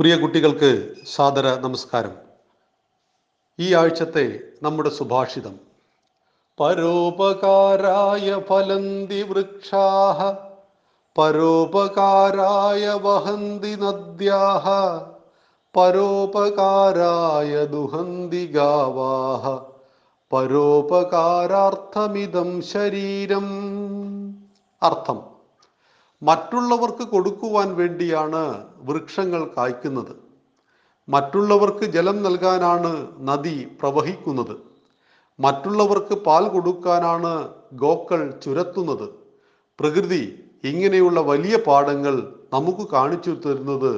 പ്രിയ കുട്ടികൾക്ക് സാദര നമസ്കാരം. ഈ ആഴ്ചത്തെ നമ്മുടെ സുഭാഷിതം. പരോപകാരായ ഫലന്തി വൃക്ഷാഹ പരോപകാരായ വഹന്തി നദ്യാഹ പരോപകാരായ ദുഹന്തി ഗാവാഹ പരോപകാരാർത്ഥമിതം ശരീരം. അർത്ഥം. മറ്റുള്ളവർക്ക് കൊടുക്കുവാൻ വേണ്ടിയാണ് വൃക്ഷങ്ങൾ കായ്ക്കുന്നത്. മറ്റുള്ളവർക്ക് ജലം നൽകാനാണ് നദി പ്രവഹിക്കുന്നത്. മറ്റുള്ളവർക്ക് പാൽ കൊടുക്കാനാണ് ഗോക്കൾ ചുരത്തുന്നത്. പ്രകൃതി ഇങ്ങനെയുള്ള വലിയ പാഠങ്ങൾ നമുക്ക് കാണിച്ചു തരുന്നത്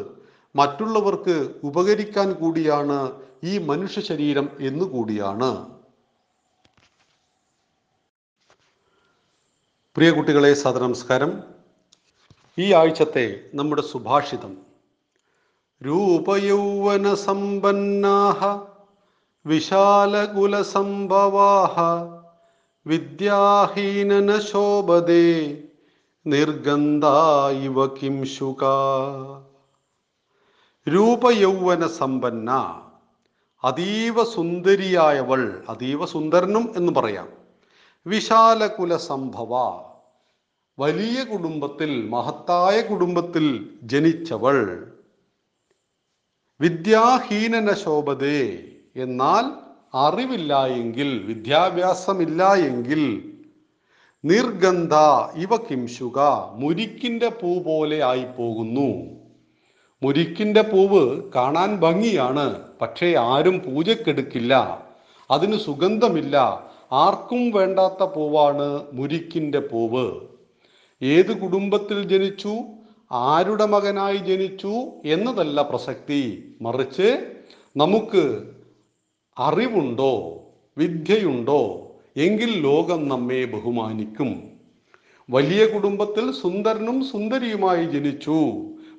മറ്റുള്ളവർക്ക് ഉപകരിക്കാൻ കൂടിയാണ് ഈ മനുഷ്യ ശരീരം എന്നുകൂടിയാണ് പ്രിയ കുട്ടികളെ സദനമസ്കാരം ഈ ആഴ്ചത്തെ നമ്മുടെ സുഭാഷിതം. രൂപയൗവന സമ്പന്നാഹ വിശാലകുലസംഭവാഹ വിദ്യാഹീനന ശോഭതേ നിർഗന്ധ കിംശുക. രൂപയൗവന സമ്പന്ന അതീവ സുന്ദരിയായവൾ അതീവ സുന്ദരനും എന്ന് പറയാം. വിശാലകുല സംഭവ വലിയ കുടുംബത്തിൽ മഹത്തായ കുടുംബത്തിൽ ജനിച്ചവൾ. വിദ്യാഹീനന ശോഭതേ എന്നാൽ അറിവില്ല എങ്കിൽ വിദ്യാഭ്യാസമില്ല എങ്കിൽ നിർഗന്ധ ഇവ കിംശുക മുരിക്കിന്റെ പൂ പോലെ ആയി പോകുന്നു മുരിക്കിന്റെ പൂവ് കാണാൻ ഭംഗിയാണ് പക്ഷേ ആരും പൂജക്കെടുക്കില്ല അതിന് സുഗന്ധമില്ല. ആർക്കും വേണ്ടാത്ത പൂവാണ് മുരിക്കിന്റെ പൂവ്. ഏത് കുടുംബത്തിൽ ജനിച്ചു ആരുടെ മകനായി ജനിച്ചു എന്നതല്ല പ്രസക്തി. മറിച്ച് നമുക്ക് അറിവുണ്ടോ വിദ്യയുണ്ടോ എങ്കിൽ ലോകം നമ്മെ ബഹുമാനിക്കും. വലിയ കുടുംബത്തിൽ സുന്ദരനും സുന്ദരിയുമായി ജനിച്ചു.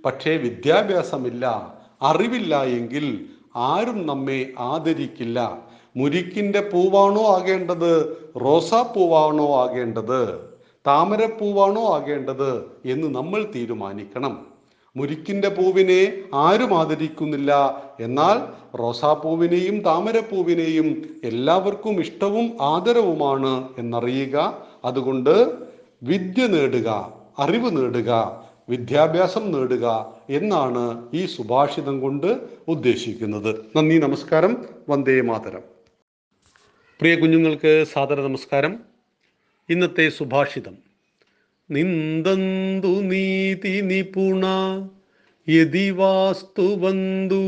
പക്ഷേ വിദ്യാഭ്യാസമില്ല അറിവില്ല എങ്കിൽ ആരും നമ്മെ ആദരിക്കില്ല. മുരിക്കിന്റെ പൂവാണോ ആകേണ്ടത് റോസാപ്പൂവാണോ ആകേണ്ടത്? താമരപ്പൂവാണോ ആകേണ്ടത് എന്ന് നമ്മൾ തീരുമാനിക്കണം. മുരിക്കിന്റെ പൂവിനെ ആരും ആദരിക്കുന്നില്ല. എന്നാൽ റോസാപ്പൂവിനെയും താമരപ്പൂവിനെയും എല്ലാവർക്കും ഇഷ്ടവും ആദരവുമാണ് എന്നറിയുക. അതുകൊണ്ട് വിദ്യ നേടുക അറിവ് നേടുക വിദ്യാഭ്യാസം നേടുക എന്നാണ് ഈ സുഭാഷിതം കൊണ്ട് ഉദ്ദേശിക്കുന്നത്. നന്ദി നമസ്കാരം. വന്ദേ മാതരം. പ്രിയ കുഞ്ഞുങ്ങൾക്ക് സാദര നമസ്കാരം. ഇന്നത്തെ സുഭാഷിതം. നിന്ദന്തു നീതി നിപുണ യതി വാസ്തുവന്തു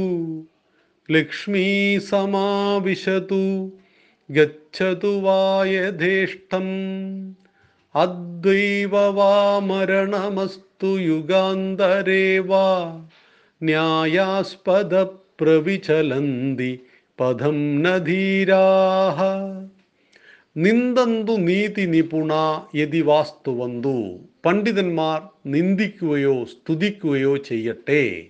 ലക്ഷ്മീ സമാവിശതു ഗച്ഛതു വായധേഷ്ടം അദ്വൈവ വാ മരണമസ്തു ന്യായാസ്പദ പ്രവിചലന്തി പദം നധീരാഹ നിന്ദന്തു നീതി നിപുണ യതി വാസ്തുവന്തു പണ്ഡിതന്മാർ നിന്ദിക്കുകയോ സ്തുതിക്കുകയോ ചെയ്യട്ടെ.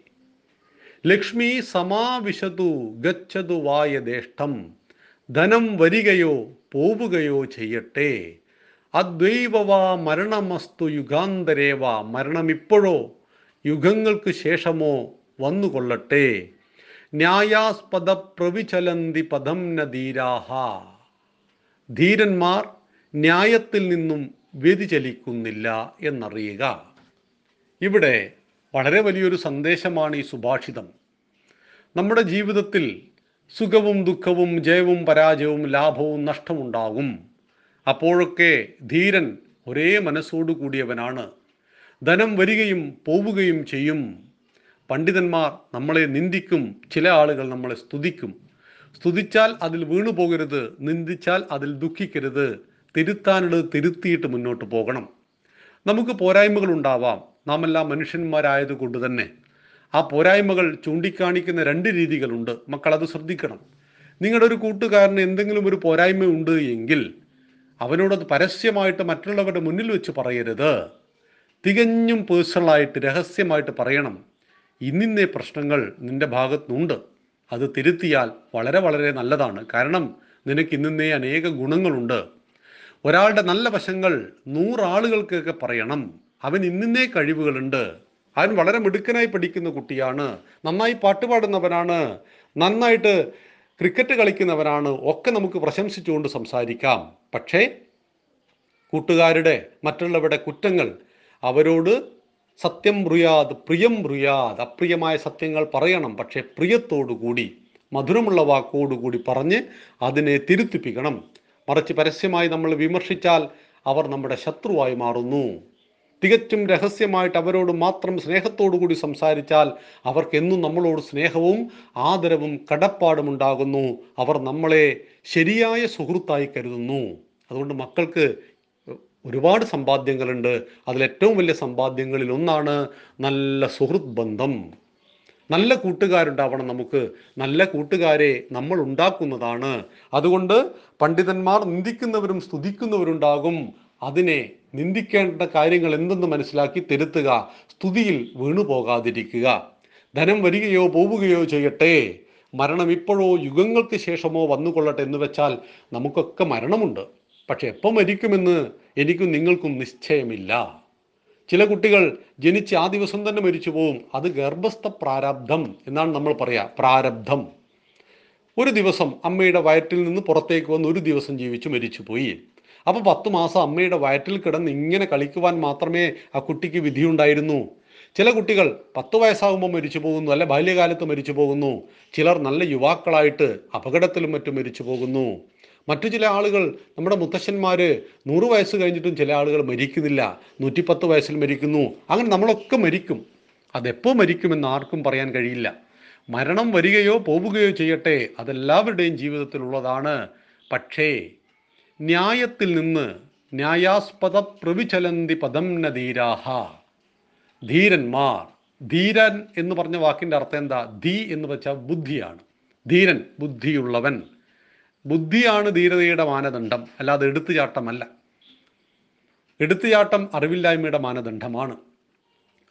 ലക്ഷ്മി സമാവിശതു ഗച്ഛതു വായദേഷ്ടം ധനം വരികയോ പോവുകയോ ചെയ്യട്ടെ. അദ്വൈവവാ മരണമസ്തു യുഗാന്തരേവ മരണമിപ്പോഴോ യുഗങ്ങൾക്ക് ശേഷമോ വന്നുകൊള്ളട്ടെ. ന്യായാസ്പദ പ്രവിചലന്തി പദം നദീരാഹ ധീരന്മാർ ന്യായത്തിൽ നിന്നും വ്യതിചലിക്കുന്നില്ല എന്നറിയുക. ഇവിടെ വളരെ വലിയൊരു സന്ദേശമാണ് ഈ സുഭാഷിതം. നമ്മുടെ ജീവിതത്തിൽ സുഖവും ദുഃഖവും ജയവും പരാജയവും ലാഭവും നഷ്ടമുണ്ടാകും. അപ്പോഴൊക്കെ ധീരൻ ഒരേ മനസ്സോടു കൂടിയവനാണ്. ധനം വരികയും പോവുകയും ചെയ്യും. പണ്ഡിതന്മാർ നമ്മളെ നിന്ദിക്കും ചില ആളുകൾ നമ്മളെ സ്തുതിക്കും. സ്തുതിച്ചാൽ അതിൽ വീണു പോകരുത് നിന്ദിച്ചാൽ അതിൽ ദുഃഖിക്കരുത്. തിരുത്താനുള്ളത് തിരുത്തിയിട്ട് മുന്നോട്ട് പോകണം. നമുക്ക് പോരായ്മകൾ ഉണ്ടാവാം. നാം എല്ലാം മനുഷ്യന്മാരായതുകൊണ്ട് തന്നെ. ആ പോരായ്മകൾ ചൂണ്ടിക്കാണിക്കുന്ന രണ്ട് രീതികളുണ്ട്. മക്കൾ അത് ശ്രദ്ധിക്കണം. നിങ്ങളുടെ ഒരു കൂട്ടുകാരന് എന്തെങ്കിലും ഒരു പോരായ്മ ഉണ്ട് എങ്കിൽ അവനോടത് പരസ്യമായിട്ട് മറ്റുള്ളവരുടെ മുന്നിൽ വെച്ച് പറയരുത്. തികഞ്ഞും പേഴ്സണലായിട്ട് രഹസ്യമായിട്ട് പറയണം. ഇന്നിന്നേ പ്രശ്നങ്ങൾ നിന്റെ ഭാഗത്തുനിന്നുണ്ട് അത് തിരുത്തിയാൽ വളരെ വളരെ നല്ലതാണ്. കാരണം നിനക്ക് ഇന്നേ അനേക ഗുണങ്ങളുണ്ട്. ഒരാളുടെ നല്ല വശങ്ങൾ നൂറാളുകൾക്കൊക്കെ പറയണം. അവൻ ഇന്നേ കഴിവുകളുണ്ട്. അവൻ വളരെ മിടുക്കനായി പഠിക്കുന്ന കുട്ടിയാണ്. നന്നായി പാട്ടുപാടുന്നവനാണ് നന്നായിട്ട് ക്രിക്കറ്റ് കളിക്കുന്നവനാണ്. ഒക്കെ നമുക്ക് പ്രശംസിച്ചുകൊണ്ട് സംസാരിക്കാം. പക്ഷേ കൂട്ടുകാരുടെ മറ്റുള്ളവരുടെ കുറ്റങ്ങൾ അവരോട് സത്യം റുയാദ് പ്രിയം റുയാദ്. അപ്രിയമായ സത്യങ്ങൾ പറയണം പക്ഷേ പ്രിയത്തോടുകൂടി മധുരമുള്ള വാക്കോടുകൂടി പറഞ്ഞ് അതിനെ തിരുത്തിപ്പിക്കണം. മറിച്ച് പരസ്യമായി നമ്മൾ വിമർശിച്ചാൽ അവർ നമ്മുടെ ശത്രുവായി മാറുന്നു. തികച്ചും രഹസ്യമായിട്ട് അവരോട് മാത്രം കൂടി സംസാരിച്ചാൽ അവർക്ക് എന്നും നമ്മളോട് സ്നേഹവും ആദരവും കടപ്പാടും ഉണ്ടാകുന്നു. അവർ നമ്മളെ ശരിയായ സുഹൃത്തായി കരുതുന്നു. അതുകൊണ്ട് മക്കൾക്ക് ഒരുപാട് സമ്പാദ്യങ്ങളുണ്ട്. അതിലേറ്റവും വലിയ സമ്പാദ്യങ്ങളിൽ ഒന്നാണ് നല്ല സുഹൃത് ബന്ധം. നല്ല കൂട്ടുകാരുണ്ടാവണം നമുക്ക്. നല്ല കൂട്ടുകാരെ നമ്മൾ ഉണ്ടാക്കുന്നതാണ്. അതുകൊണ്ട് പണ്ഡിതന്മാർ നിന്ദിക്കുന്നവരും സ്തുതിക്കുന്നവരുണ്ടാകും. അതിനെ നിന്ദിക്കേണ്ട കാര്യങ്ങൾ എന്തെന്ന് മനസ്സിലാക്കി തിരുത്തുക. സ്തുതിയിൽ വീണു പോകാതിരിക്കുക. ധനം വരികയോ പോവുകയോ ചെയ്യട്ടെ. മരണം ഇപ്പോഴോ യുഗങ്ങൾക്ക് ശേഷമോ വന്നുകൊള്ളട്ടെ എന്ന് വെച്ചാൽ നമുക്കൊക്കെ മരണമുണ്ട്. പക്ഷെ എപ്പോൾ മരിക്കുമെന്ന് എനിക്കും നിങ്ങൾക്കും നിശ്ചയമില്ല. ചില കുട്ടികൾ ജനിച്ച് ആ ദിവസം തന്നെ മരിച്ചു പോവും അത് ഗർഭസ്ഥ പ്രാരബ്ധം എന്നാണ് നമ്മൾ പറയാ. പ്രാരബ്ധം. ഒരു ദിവസം അമ്മയുടെ വയറ്റിൽ നിന്ന് പുറത്തേക്ക് വന്ന് ഒരു ദിവസം ജീവിച്ചു മരിച്ചുപോയി. അപ്പോൾ പത്ത് മാസം അമ്മയുടെ വയറ്റിൽ കിടന്ന് ഇങ്ങനെ കളിക്കുവാൻ മാത്രമേ ആ കുട്ടിക്ക് വിധിയുണ്ടായിരുന്നു. ചില കുട്ടികൾ പത്ത് വയസ്സാകുമ്പോൾ മരിച്ചു പോകുന്നു അല്ലെ ബാല്യകാലത്ത് മരിച്ചു പോകുന്നു ചിലർ നല്ല യുവാക്കളായിട്ട് അപകടത്തിലും മറ്റും മരിച്ചു പോകുന്നു മറ്റു ചില ആളുകൾ നമ്മുടെ മുത്തശ്ശന്മാര് നൂറ് വയസ്സ് കഴിഞ്ഞിട്ടും ചില ആളുകൾ മരിക്കുന്നില്ല. നൂറ്റിപ്പത്ത് വയസ്സിൽ മരിക്കുന്നു. അങ്ങനെ നമ്മളൊക്കെ മരിക്കും. അതെപ്പോൾ മരിക്കുമെന്ന് ആർക്കും പറയാൻ കഴിയില്ല. മരണം വരികയോ പോവുകയോ ചെയ്യട്ടെ അതെല്ലാവരുടെയും ജീവിതത്തിലുള്ളതാണ്. പക്ഷേ ന്യായത്തിൽ നിന്ന് ന്യായാസ്പദ പ്രവിചലന്തി പദം നദീരാഹ ധീരന്മാർ. ധീരൻ എന്ന് പറഞ്ഞ വാക്കിന്റെ അർത്ഥം എന്താ? ധീ എന്ന് വെച്ചാൽ ബുദ്ധിയാണ്. ധീരൻ ബുദ്ധിയുള്ളവൻ. ബുദ്ധിയാണ് ധീരതയുടെ മാനദണ്ഡം അല്ലാതെ എടുത്തുചാട്ടമല്ല. എടുത്തുചാട്ടം അറിവില്ലായ്മയുടെ മാനദണ്ഡമാണ്.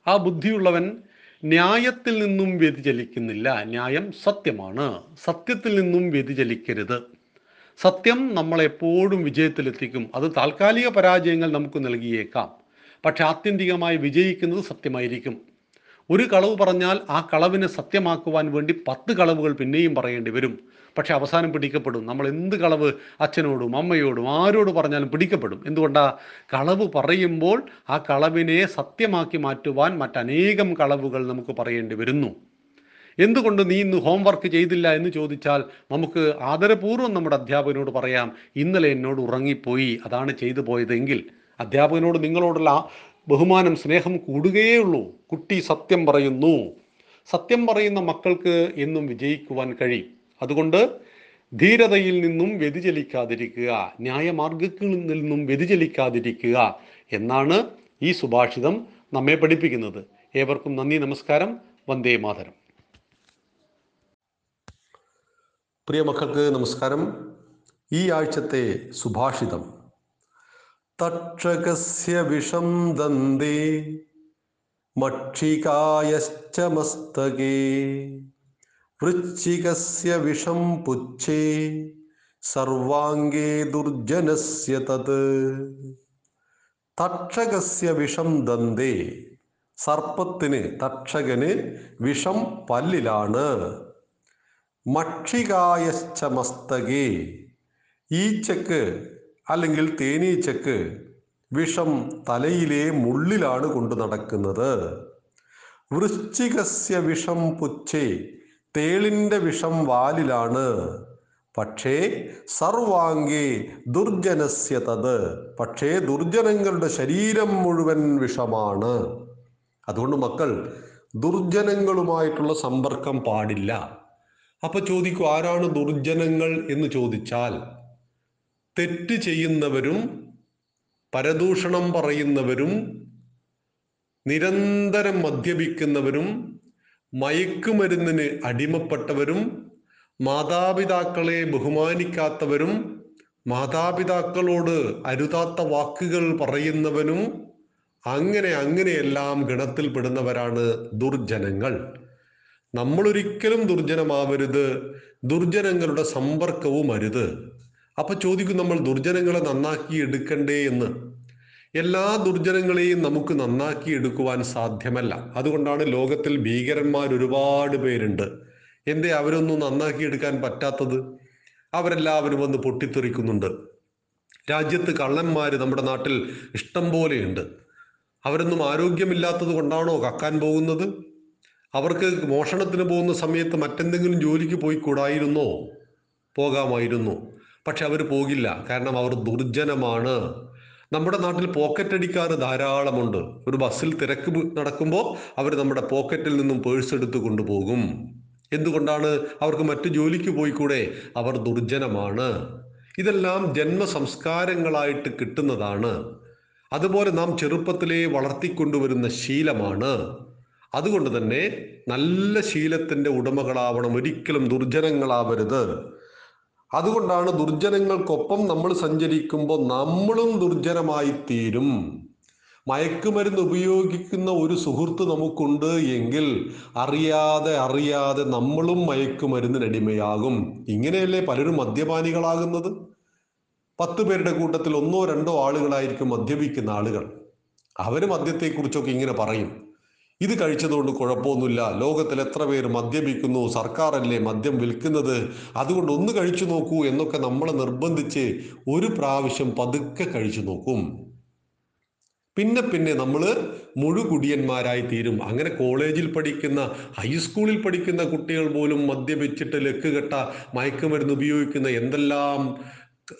ആ ബുദ്ധിയുള്ളവൻ ന്യായത്തിൽ നിന്നും വ്യതിചലിക്കുന്നില്ല. ന്യായം സത്യമാണ്. സത്യത്തിൽ നിന്നും വ്യതിചലിക്കരുത്. സത്യം നമ്മളെപ്പോഴും വിജയത്തിലെത്തിക്കും. അത് താൽക്കാലിക പരാജയങ്ങൾ നമുക്ക് നൽകിയേക്കാം. പക്ഷെ ആത്യന്തികമായി വിജയിക്കുന്നത് സത്യമായിരിക്കും. ഒരു കളവ് പറഞ്ഞാൽ ആ കളവിനെ സത്യമാക്കുവാൻ വേണ്ടി പത്ത് കളവുകൾ പിന്നെയും പറയേണ്ടി വരും. പക്ഷെ അവസാനം പിടിക്കപ്പെടും. നമ്മൾ എന്ത് കളവ് അച്ഛനോടും അമ്മയോടും ആരോട് പറഞ്ഞാലും പിടിക്കപ്പെടും. എന്തുകൊണ്ടാ? കളവ് പറയുമ്പോൾ ആ കളവിനെ സത്യമാക്കി മാറ്റുവാൻ മറ്റനേകം കളവുകൾ നമുക്ക് പറയേണ്ടി വരുന്നു. എന്തുകൊണ്ട് നീ ഇന്ന് ഹോംവർക്ക് ചെയ്തില്ല എന്ന് ചോദിച്ചാൽ നമുക്ക് ആദരപൂർവം നമ്മുടെ അധ്യാപകനോട് പറയാം ഇന്നലെ എന്നോട് ഉറങ്ങിപ്പോയി. അതാണ് ചെയ്തു പോയതെങ്കിൽ. അധ്യാപകനോട് നിങ്ങളോടുള്ള ബഹുമാനം സ്നേഹം കൂടുകയേ ഉള്ളൂ. കുട്ടി സത്യം പറയുന്നു. സത്യം പറയുന്ന മക്കൾക്ക് എന്നും വിജയിക്കുവാൻ കഴിയും. അതുകൊണ്ട് ധീരതയിൽ നിന്നും വ്യതിചലിക്കാതിരിക്കുക ന്യായമാർഗത്തിൽ നിന്നും വ്യതിചലിക്കാതിരിക്കുക എന്നാണ് ഈ സുഭാഷിതം നമ്മെ പഠിപ്പിക്കുന്നത്. ഏവർക്കും നന്ദി നമസ്കാരം. വന്ദേ മാതരം. പ്രിയ മക്കൾക്ക് നമസ്കാരം. ഈ ആഴ്ചത്തെ സുഭാഷിതം. തക്ഷകസ്യ വിഷം ദന്തേ മക്ഷികായശ്ച മസ്തകേ വൃശ്ചികസ്യ വിഷം പുച്ഛേ സർവാംഗേ ദുർജനസ്യ തത് തക്ഷകസ്യ വിഷം ദന്തേ സർപ്പത്തിന് തക്ഷകന് വിഷം പല്ലിലാണ്। മക്ഷികായശ്ച മസ്തകേ। ഈച്ചക്ക് അല്ലെങ്കിൽ തേനീച്ചക്ക് വിഷം തലയിലെ മുള്ളിലാണ് കൊണ്ടു നടക്കുന്നത്. വൃശ്ചികസ്യ വിഷം പുച്ഛേ തേളിന്റെ വിഷം വാലിലാണ്. പക്ഷേ സർവാംഗേ ദുർജനസ്യ തത്. പക്ഷേ ദുർജനങ്ങളുടെ ശരീരം മുഴുവൻ വിഷമാണ്. അതുകൊണ്ട് മക്കൾ ദുർജനങ്ങളുമായിട്ടുള്ള സമ്പർക്കം പാടില്ല. അപ്പൊ ചോദിക്കൂ ആരാണ് ദുർജനങ്ങൾ എന്ന് ചോദിച്ചാൽ തെറ്റ് ചെയ്യുന്നവരും പരദൂഷണം പറയുന്നവരും നിരന്തരം മദ്യപിക്കുന്നവരും മയക്കുമരുന്നിന് അടിമപ്പെട്ടവരും മാതാപിതാക്കളെ ബഹുമാനിക്കാത്തവരും മാതാപിതാക്കളോട് അരുതാത്ത വാക്കുകൾ പറയുന്നവനും അങ്ങനെ അങ്ങനെയെല്ലാം ഗണത്തിൽപ്പെടുന്നവരാണ് ദുർജനങ്ങൾ. നമ്മളൊരിക്കലും ദുർജനമാവരുത് ദുർജനങ്ങളുടെ സമ്പർക്കവും അരുത് അപ്പൊ ചോദിക്കും നമ്മൾ ദുർജനങ്ങളെ നന്നാക്കി എടുക്കണ്ടേ എന്ന്. എല്ലാ ദുർജനങ്ങളെയും നമുക്ക് നന്നാക്കി എടുക്കുവാൻ സാധ്യമല്ല. അതുകൊണ്ടാണ് ലോകത്തിൽ ഭീകരന്മാർ ഒരുപാട് പേരുണ്ട്. എന്തേ അവരൊന്നും നന്നാക്കി എടുക്കാൻ പറ്റാത്തത്? അവരെല്ലാവരും വന്ന് പൊട്ടിത്തെറിക്കുന്നുണ്ട്. രാജ്യത്ത് കള്ളന്മാർ നമ്മുടെ നാട്ടിൽ ഇഷ്ടം പോലെയുണ്ട്. അവരൊന്നും ആരോഗ്യമില്ലാത്തത് കൊണ്ടാണോ കക്കാൻ പോകുന്നത്? അവർക്ക് മോഷണത്തിന് പോകുന്ന സമയത്ത് മറ്റെന്തെങ്കിലും ജോലിക്ക് പോയി കൂടായിരുന്നോ പോകാമായിരുന്നു. പക്ഷെ അവർ പോകില്ല. കാരണം അവർ ദുർജനമാണ്. നമ്മുടെ നാട്ടിൽ പോക്കറ്റ് അടിക്കാർ ധാരാളമുണ്ട്. ഒരു ബസ്സിൽ തിരക്ക് നടക്കുമ്പോൾ അവർ നമ്മുടെ പോക്കറ്റിൽ നിന്നും പേഴ്സ് എടുത്ത് കൊണ്ടുപോകും. എന്തുകൊണ്ടാണ്? അവർക്ക് മറ്റു ജോലിക്ക് പോയിക്കൂടെ? അവർ ദുർജനമാണ്. ഇതെല്ലാം ജന്മ സംസ്കാരങ്ങളായിട്ട് കിട്ടുന്നതാണ്. അതുപോലെ നാം ചെറുപ്പത്തിലേ വളർത്തിക്കൊണ്ടുവരുന്ന ശീലമാണ്. അതുകൊണ്ട് തന്നെ നല്ല ശീലത്തിന്റെ ഉടമകളാവണം. ഒരിക്കലും ദുർജനങ്ങളാവരുത്. അതുകൊണ്ടാണ് ദുർജനങ്ങൾക്കൊപ്പം നമ്മൾ സഞ്ചരിക്കുമ്പോൾ നമ്മളും ദുർജനമായി തീരും മയക്കുമരുന്ന് ഉപയോഗിക്കുന്ന ഒരു സുഹൃത്ത് നമുക്കുണ്ട് എങ്കിൽ അറിയാതെ അറിയാതെ നമ്മളും മയക്കുമരുന്നിനടിമയാകും ഇങ്ങനെയല്ലേ പലരും മദ്യപാനികളാകുന്നത്? പത്ത് പേരുടെ കൂട്ടത്തിൽ ഒന്നോ രണ്ടോ ആളുകളായിരിക്കും മദ്യപിക്കുന്ന ആളുകൾ. അവർ മദ്യത്തെക്കുറിച്ചൊക്കെ ഇങ്ങനെ പറയും. ഇത് കഴിച്ചതുകൊണ്ട് കുഴപ്പമൊന്നുമില്ല. ലോകത്തിൽ എത്ര പേര് മദ്യപിക്കുന്നു സർക്കാരല്ലേ മദ്യം വിൽക്കുന്നത്? അതുകൊണ്ട് ഒന്ന് കഴിച്ചു നോക്കൂ എന്നൊക്കെ നമ്മളെ നിർബന്ധിച്ച് ഒരു പ്രാവശ്യം പതുക്കെ കഴിച്ചു നോക്കും. പിന്നെ പിന്നെ നമ്മൾ മുഴുകുടിയന്മാരായി തീരും. അങ്ങനെ കോളേജിൽ പഠിക്കുന്ന ഹൈസ്കൂളിൽ പഠിക്കുന്ന കുട്ടികൾ പോലും മദ്യപിച്ചിട്ട് ലക്ക് കെട്ട മയക്കുമരുന്ന് ഉപയോഗിക്കുന്ന എന്തെല്ലാം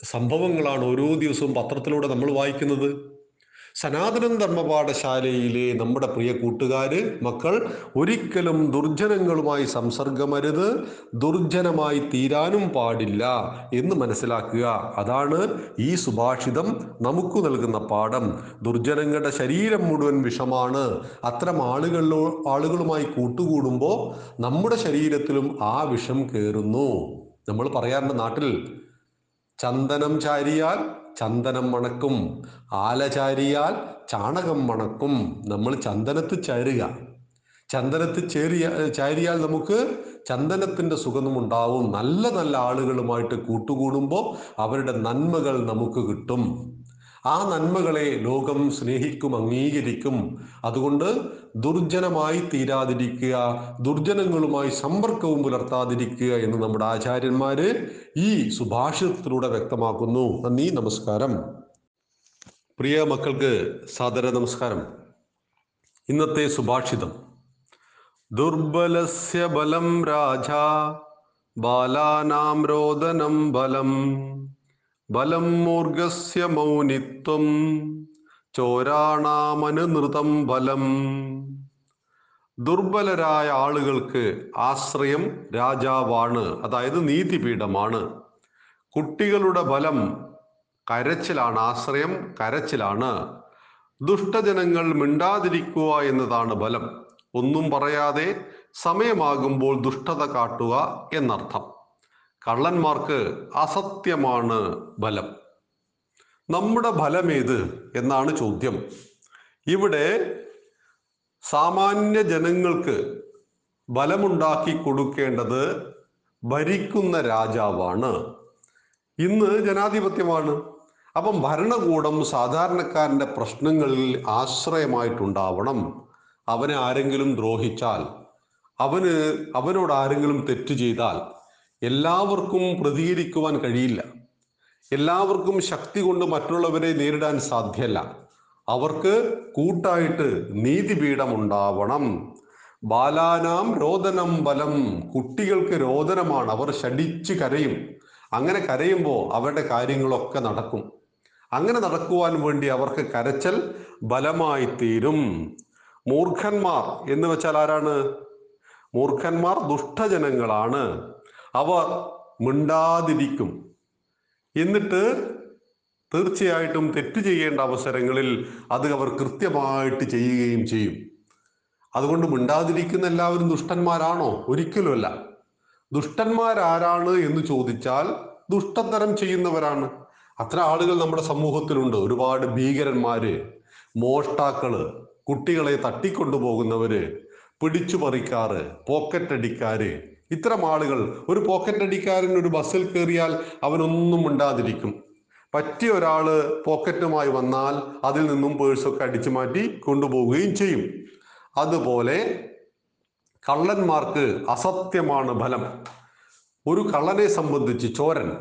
സംഭവങ്ങളാണ് ഓരോ ദിവസവും പത്രത്തിലൂടെ നമ്മൾ വായിക്കുന്നത്? സനാതന ധർമ്മപാഠശാലയിലെ നമ്മുടെ പ്രിയ കൂട്ടുകാര് മക്കൾ ഒരിക്കലും ദുർജനങ്ങളുമായി സംസർഗമരുത് ദുർജനമായി തീരാനും പാടില്ല എന്ന് മനസ്സിലാക്കുക. അതാണ് ഈ സുഭാഷിതം നമുക്ക് നൽകുന്ന പാഠം. ദുർജനങ്ങളുടെ ശരീരം മുഴുവൻ വിഷമാണ്. അത്തരം ആളുകളിലോ ആളുകളുമായി കൂട്ടുകൂടുമ്പോൾ നമ്മുടെ ശരീരത്തിലും ആ വിഷം കയറുന്നു നമ്മൾ പറയാറുണ്ട് നാട്ടിൽ ചന്ദനം ചാരിയാൽ ചന്ദനം മണക്കും. ആലചാരിയാൽ ചാണകം മണക്കും. നമ്മൾ ചന്ദനത്ത് ചാരുക. ചന്ദനത്ത് ചേരിയ ചാരിയാൽ നമുക്ക് ചന്ദനത്തിന്റെ സുഗന്ധമുണ്ടാവും നല്ല നല്ല ആളുകളുമായിട്ട് കൂട്ടുകൂടുമ്പോൾ അവരുടെ നന്മകൾ നമുക്ക് കിട്ടും. ആ നന്മകളെ ലോകം സ്നേഹിക്കും അംഗീകരിക്കും. അതുകൊണ്ട് ദുർജനമായി തീരാതിരിക്കുക ദുർജനങ്ങളുമായി സമ്പർക്കവും പുലർത്താതിരിക്കുക എന്ന് നമ്മുടെ ആചാര്യന്മാര് ഈ സുഭാഷിതത്തിലൂടെ വ്യക്തമാക്കുന്നു. നന്ദി നമസ്കാരം. പ്രിയ മക്കൾക്ക് സാദര നമസ്കാരം. ഇന്നത്തെ സുഭാഷിതം. ദുർബലസ്യ ബലം രാജ ബാലാനാം രോദനം ബലം. ബലം മൂർഗസ്യ മൗനിത്വം ചോരാണാമനുനൃതം ബലം. ദുർബലരായ ആളുകൾക്ക് ആശ്രയം രാജാവാണ് അതായത് നീതിപീഠമാണ്. കുട്ടികളുടെ ബലം കരച്ചിലാണ് ആശ്രയം കരച്ചിലാണ്. ദുഷ്ടജനങ്ങൾ മിണ്ടാതിരിക്കുക എന്നതാണ് ബലം. ഒന്നും പറയാതെ സമയമാകുമ്പോൾ ദുഷ്ടത കാട്ടുക എന്നർത്ഥം. കള്ളന്മാർക്ക് അസത്യമാണ് ബലം. നമ്മുടെ ഫലമേത് എന്നാണ് ചോദ്യം. ഇവിടെ സാമാന്യ ജനങ്ങൾക്ക് ബലമുണ്ടാക്കി കൊടുക്കേണ്ടത് ഭരിക്കുന്ന രാജാവാണ്. ഇന്ന് ജനാധിപത്യമാണ്. അപ്പം ഭരണകൂടം സാധാരണക്കാരന്റെ പ്രശ്നങ്ങളിൽ ആശ്രയമായിട്ടുണ്ടാവണം. അവനെ ആരെങ്കിലും ദ്രോഹിച്ചാൽ അവന് അവനോട് ആരെങ്കിലും തെറ്റ് ചെയ്താൽ എല്ലാവർക്കും പ്രതികരിക്കുവാൻ കഴിയില്ല. എല്ലാവർക്കും ശക്തി കൊണ്ട് മറ്റുള്ളവരെ നേരിടാൻ സാധ്യല്ല അവർക്ക് കൂട്ടായിട്ട് നീതിപീഠം ഉണ്ടാവണം ബാലാനാം രോദനം ബലം. കുട്ടികൾക്ക് രോദനമാണ്. അവർ ഷടിച്ച് കരയും. അങ്ങനെ കരയുമ്പോൾ അവരുടെ കാര്യങ്ങളൊക്കെ നടക്കും. അങ്ങനെ നടക്കുവാൻ വേണ്ടി അവർക്ക് കരച്ചൽ ബലമായി തീരും. മൂർഖന്മാർ എന്ന് വെച്ചാൽ ആരാണ്? മൂർഖന്മാർ ദുഷ്ടജനങ്ങളാണ്. അവർ മിണ്ടാതിരിക്കും. എന്നിട്ട് തീർച്ചയായിട്ടും തെറ്റ് ചെയ്യേണ്ട അവസരങ്ങളിൽ അത് അവർ കൃത്യമായിട്ട് ചെയ്യുകയും ചെയ്യും. അതുകൊണ്ട് മിണ്ടാതിരിക്കുന്ന എല്ലാവരും ദുഷ്ടന്മാരാണോ? ഒരിക്കലുമല്ല. ദുഷ്ടന്മാരാരാണ് എന്ന് ചോദിച്ചാൽ ദുഷ്ടതരം ചെയ്യുന്നവരാണ്. അത്ര ആളുകൾ നമ്മുടെ സമൂഹത്തിലുണ്ട്. ഒരുപാട് ഭീകരന്മാര് മോഷ്ടാക്കൾ കുട്ടികളെ തട്ടിക്കൊണ്ടുപോകുന്നവര് പിടിച്ചു പറിക്കാറ് പോക്കറ്റ് അടിക്കാര് ഇത്തരം ആളുകൾ ഒരു പോക്കറ്റ് അടിക്കാരൻ ഒരു ബസ്സിൽ കയറിയാൽ അവനൊന്നും ഉണ്ടാതിരിക്കും പറ്റിയ ഒരാൾ പോക്കറ്റുമായി വന്നാൽ അതിൽ നിന്നും പേഴ്സൊക്കെ അടിച്ചു മാറ്റി കൊണ്ടുപോവുകയും ചെയ്യും. അതുപോലെ കള്ളന്മാർക്ക് അസത്യമാണ് ഫലം. ഒരു കള്ളനെ സംബന്ധിച്ച് ചോരൻ.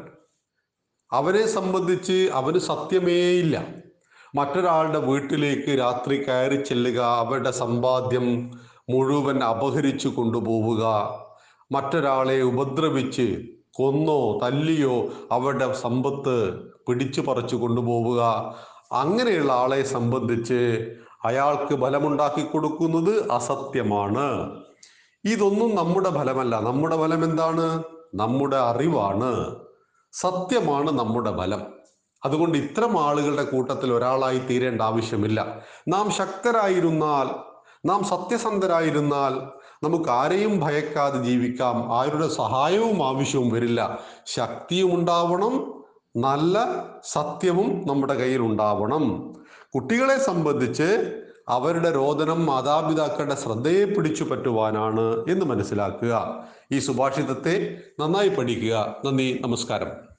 അവനെ സംബന്ധിച്ച് അവന് സത്യമേയില്ല മറ്റൊരാളുടെ വീട്ടിലേക്ക് രാത്രി കയറി ചെല്ലുക അവരുടെ സമ്പാദ്യം മുഴുവൻ അപഹരിച്ചു കൊണ്ടുപോവുക. മറ്റൊരാളെ ഉപദ്രവിച്ച് കൊന്നോ തല്ലിയോ അവരുടെ സമ്പത്ത് പിടിച്ചു പറിച്ചു കൊണ്ടുപോവുക. അങ്ങനെയുള്ള ആളെ സംബന്ധിച്ച് അയാൾക്ക് ബലമുണ്ടാക്കി കൊടുക്കുന്നത് അസത്യമാണ്. ഇതൊന്നും നമ്മുടെ ഫലമല്ല. നമ്മുടെ ഫലം എന്താണ്? നമ്മുടെ അറിവാണ്. സത്യമാണ് നമ്മുടെ ബലം അതുകൊണ്ട് ഇത്തരം ആളുകളുടെ കൂട്ടത്തിൽ ഒരാളായി തീരേണ്ട ആവശ്യമില്ല. നാം ശക്തരായിരുന്നാൽ നാം സത്യസന്ധരായിരുന്നാൽ നമുക്ക് ആരെയും ഭയക്കാതെ ജീവിക്കാം. ആരുടെ സഹായവും ആവശ്യവും വരില്ല. ശക്തിയും ഉണ്ടാവണം. നല്ല സത്യവും നമ്മുടെ കയ്യിൽ ഉണ്ടാവണം. കുട്ടികളെ സംബന്ധിച്ച് അവരുടെ രോദനം മാതാപിതാക്കളുടെ ശ്രദ്ധയെ പിടിച്ചു പറ്റുവാനാണ് എന്ന് മനസ്സിലാക്കുക. ഈ സുഭാഷിതത്തെ നന്നായി പഠിക്കുക. നന്ദി നമസ്കാരം.